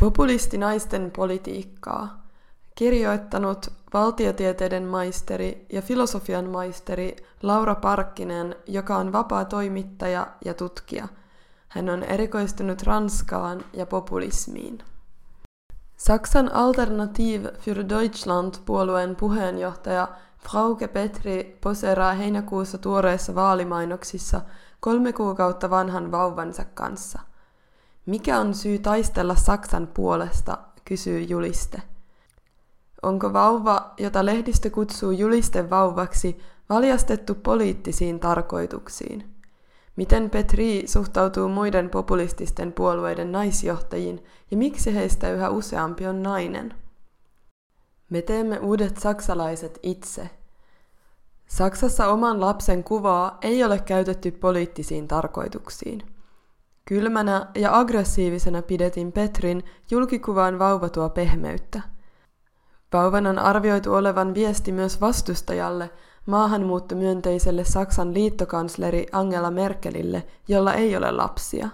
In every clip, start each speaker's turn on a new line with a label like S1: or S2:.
S1: Populistinaisten politiikkaa. Kirjoittanut valtiotieteiden maisteri ja filosofian maisteri Laura Parkkinen, joka on vapaa toimittaja ja tutkija. Hän on erikoistunut Ranskaan ja populismiin. Saksan Alternativ für Deutschland-puolueen puheenjohtaja Frauke Petri poseraa heinäkuussa tuoreissa vaalimainoksissa kolme kuukautta vanhan vauvansa kanssa. Mikä on syy taistella Saksan puolesta, kysyy juliste. Onko vauva, jota lehdistö kutsuu julistevauvaksi, valjastettu poliittisiin tarkoituksiin? Miten Petri suhtautuu muiden populististen puolueiden naisjohtajiin ja miksi heistä yhä useampi on nainen? Me teemme uudet saksalaiset itse. Saksassa oman lapsen kuvaa ei ole käytetty poliittisiin tarkoituksiin. Kylmänä ja aggressiivisena pidettiin Petrin julkikuvaan vauva tuo pehmeyttä. Vauvan on arvioitu olevan viesti myös vastustajalle, maahanmuuttomyönteiselle Saksan liittokansleri Angela Merkelille, jolla ei ole lapsia.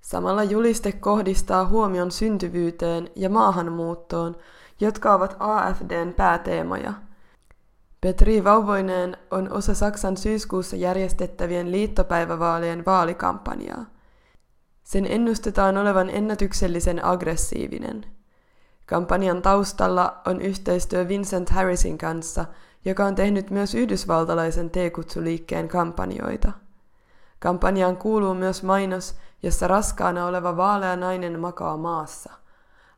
S1: Samalla juliste kohdistaa huomion syntyvyyteen ja maahanmuuttoon, jotka ovat AFDn pääteemoja. Petri vauvoineen on osa Saksan syyskuussa järjestettävien liittopäivävaalien vaalikampanjaa. Sen ennustetaan olevan ennätyksellisen aggressiivinen. Kampanjan taustalla on yhteistyö Vincent Harrisin kanssa, joka on tehnyt myös yhdysvaltalaisen T-kutsuliikkeen kampanjoita. Kampanjaan kuuluu myös mainos, jossa raskaana oleva vaalea nainen makaa maassa.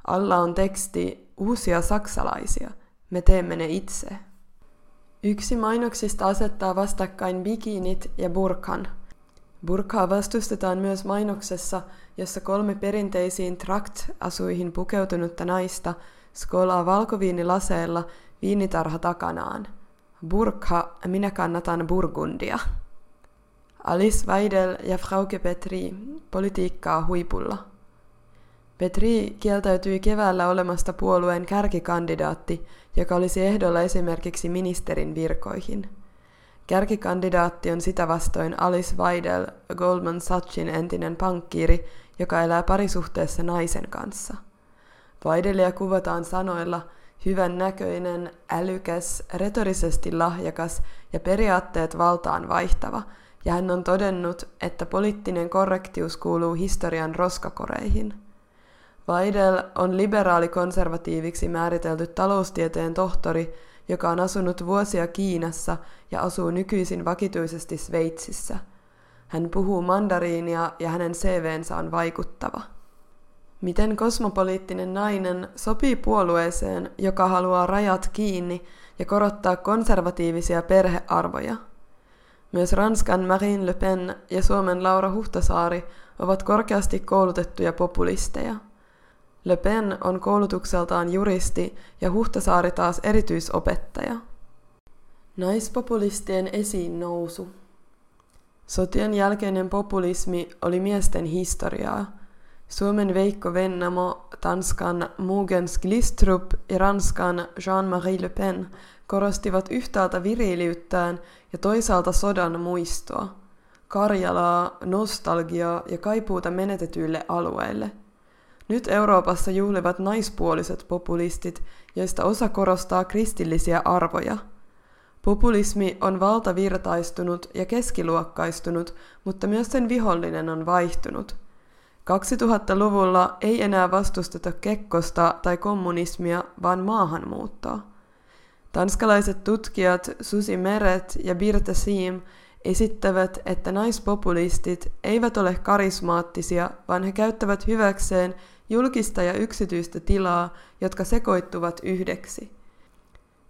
S1: Alla on teksti Uusia saksalaisia. Me teemme ne itse. Yksi mainoksista asettaa vastakkain bikinit ja burkan. Burkaa vastustetaan myös mainoksessa, jossa kolme perinteisiin trakt-asuihin pukeutunutta naista skolaa valkoviinilaseella viinitarha takanaan. Burkha, minä kannatan Burgundia. Alice Weidel ja Frauke Petri, politiikkaa huipulla. Petri kieltäytyi keväällä olemasta puolueen kärkikandidaatti, joka olisi ehdolla esimerkiksi ministerin virkoihin. Kärkikandidaatti on sitä vastoin Alice Weidel, Goldman Sachsin entinen pankkiiri, joka elää parisuhteessa naisen kanssa. Weidelia kuvataan sanoilla hyvän näköinen, älykäs, retorisesti lahjakas ja periaatteet valtaan vaihtava, ja hän on todennut, että poliittinen korrektius kuuluu historian roskakoreihin – Weidel on liberaalikonservatiiviksi määritelty taloustieteen tohtori, joka on asunut vuosia Kiinassa ja asuu nykyisin vakituisesti Sveitsissä. Hän puhuu mandariinia ja hänen CVnsä on vaikuttava. Miten kosmopoliittinen nainen sopii puolueeseen, joka haluaa rajat kiinni ja korottaa konservatiivisia perhearvoja? Myös Ranskan Marine Le Pen ja Suomen Laura Huhtasaari ovat korkeasti koulutettuja populisteja. Le Pen on koulutukseltaan juristi ja Huhtasaari taas erityisopettaja. Naispopulistien esiin nousu. Sotien jälkeinen populismi oli miesten historiaa. Suomen Veikko Vennamo, Tanskan Mugens Glistrup ja Ranskan Jean-Marie Le Pen korostivat yhtäältä viriliyttään ja toisaalta sodan muistoa, Karjalaa, nostalgiaa ja kaipuuta menetetyille alueille – nyt Euroopassa juhlivat naispuoliset populistit, joista osa korostaa kristillisiä arvoja. Populismi on valtavirtaistunut ja keskiluokkaistunut, mutta myös sen vihollinen on vaihtunut. 2000-luvulla ei enää vastusteta kekkosta tai kommunismia, vaan maahanmuuttoa. Tanskalaiset tutkijat Susi Meret ja Birte Siim esittävät, että naispopulistit eivät ole karismaattisia, vaan he käyttävät hyväkseen julkista ja yksityistä tilaa, jotka sekoittuvat yhdeksi.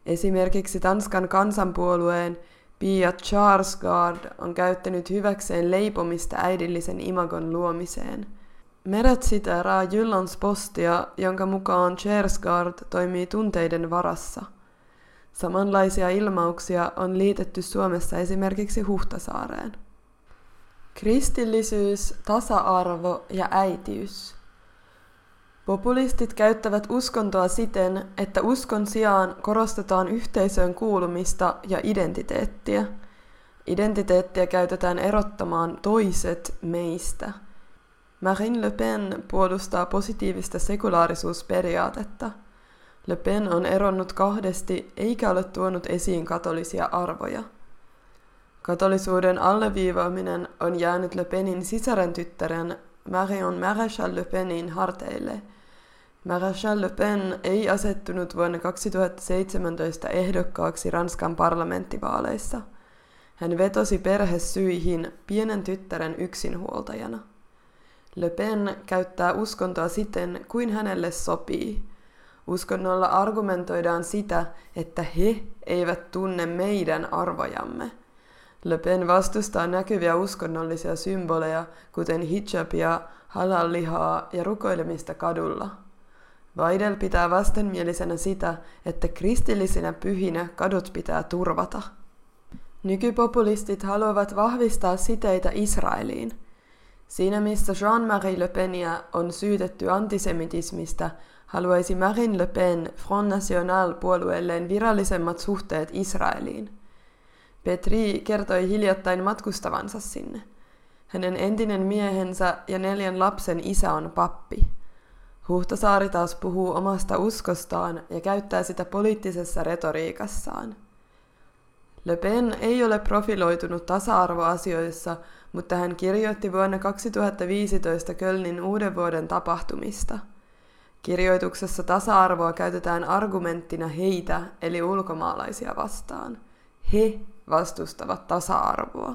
S1: Esimerkiksi Tanskan kansanpuolueen Pia Charsgaard on käyttänyt hyväkseen leipomista äidillisen imagon luomiseen. Meret siteeraa Jyllands-postia, jonka mukaan Charsgaard toimii tunteiden varassa. Samanlaisia ilmauksia on liitetty Suomessa esimerkiksi Huhtasaareen. Kristillisyys, tasa-arvo ja äitiys – Populistit käyttävät uskontoa siten, että uskon sijaan korostetaan yhteisöön kuulumista ja identiteettiä. Identiteettiä käytetään erottamaan toiset meistä. Marine Le Pen puolustaa positiivista sekulaarisuusperiaatetta. Le Pen on eronnut kahdesti eikä ole tuonut esiin katolisia arvoja. Katolisuuden alleviivaaminen on jäänyt Le Penin sisaren tyttären Marion Maréchal Le Penin harteille. Maréchal Le Pen ei asettunut vuonna 2017 ehdokkaaksi Ranskan parlamenttivaaleissa. Hän vetosi perhesyihin pienen tyttären yksinhuoltajana. Le Pen käyttää uskontoa siten, kuin hänelle sopii. Uskonnolla argumentoidaan sitä, että he eivät tunne meidän arvojamme. Le Pen vastustaa näkyviä uskonnollisia symboleja, kuten hijabia, halallihaa ja rukoilemista kadulla. Weidel pitää vastenmielisenä sitä, että kristillisinä pyhinä kadut pitää turvata. Nykypopulistit haluavat vahvistaa siteitä Israeliin – Siinä missä Jean-Marie Le Penia on syytetty antisemitismistä, haluaisi Marine Le Pen Front National puolueelleen virallisemmat suhteet Israeliin. Petri kertoi hiljattain matkustavansa sinne. Hänen entinen miehensä ja neljän lapsen isä on pappi. Huhtasaari taas puhuu omasta uskostaan ja käyttää sitä poliittisessa retoriikassaan. Le Pen ei ole profiloitunut tasa-arvoasioissa, mutta hän kirjoitti vuonna 2015 Kölnin uuden vuoden tapahtumista. Kirjoituksessa tasa-arvoa käytetään argumenttina heitä, eli ulkomaalaisia vastaan. He vastustavat tasa-arvoa.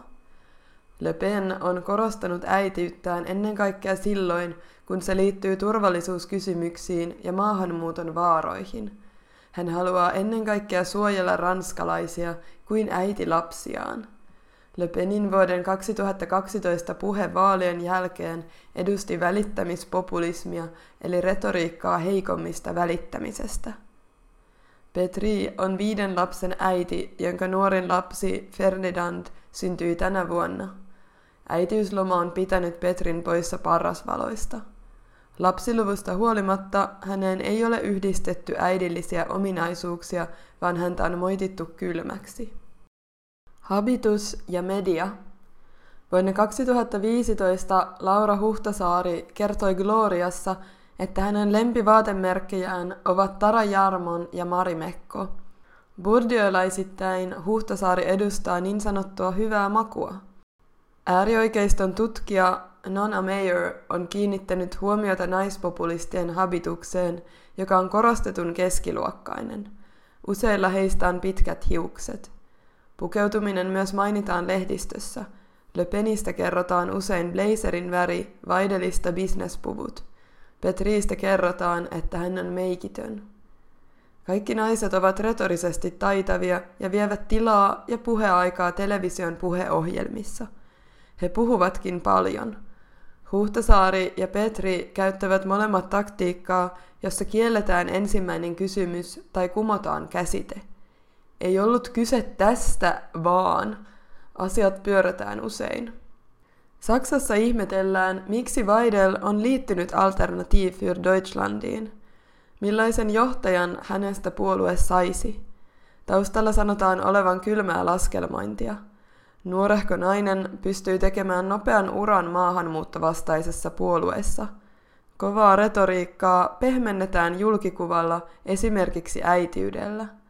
S1: Le Pen on korostanut äitiyttään ennen kaikkea silloin, kun se liittyy turvallisuuskysymyksiin ja maahanmuuton vaaroihin. Hän haluaa ennen kaikkea suojella ranskalaisia kuin äiti lapsiaan. Le Penin vuoden 2012 puhe vaalien jälkeen edusti välittämispopulismia eli retoriikkaa heikommista välittämisestä. Petri on viiden lapsen äiti, jonka nuorin lapsi Ferdinand syntyi tänä vuonna. Äitiysloma on pitänyt Petrin poissa parrasvaloista. Lapsiluvusta huolimatta häneen ei ole yhdistetty äidillisiä ominaisuuksia, vaan häntä on moitittu kylmäksi. Habitus ja media. Vuonna 2015 Laura Huhtasaari kertoi Gloriassa, että hänen lempivaatemerkkejään ovat Tara Jarmon ja Marimekko. Burdiolaisittäin Huhtasaari edustaa niin sanottua hyvää makua. Äärioikeiston tutkija Nona Mayer on kiinnittänyt huomiota naispopulistien habitukseen, joka on korostetun keskiluokkainen. Useilla heistä on pitkät hiukset. Pukeutuminen myös mainitaan lehdistössä. Le Penistä kerrotaan usein blazerin väri, Vaidelista bisnespuvut. Petriistä kerrotaan, että hän on meikitön. Kaikki naiset ovat retorisesti taitavia ja vievät tilaa ja puheaikaa television puheohjelmissa. He puhuvatkin paljon. Huhtasaari ja Petri käyttävät molemmat taktiikkaa, jossa kielletään ensimmäinen kysymys tai kumotaan käsite – ei ollut kyse tästä, vaan asiat pyörätään usein. Saksassa ihmetellään, miksi Weidel on liittynyt Alternativ für Deutschlandiin. Millaisen johtajan hänestä puolue saisi? Taustalla sanotaan olevan kylmää laskelmointia. Nuorehko nainen pystyy tekemään nopean uran maahanmuuttovastaisessa puolueessa. Kovaa retoriikkaa pehmennetään julkikuvalla esimerkiksi äitiydellä.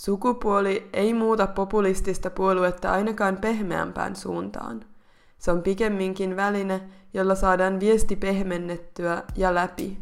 S1: Sukupuoli ei muuta populistista puoluetta ainakaan pehmeämpään suuntaan. Se on pikemminkin väline, jolla saadaan viesti pehmennettyä ja läpi.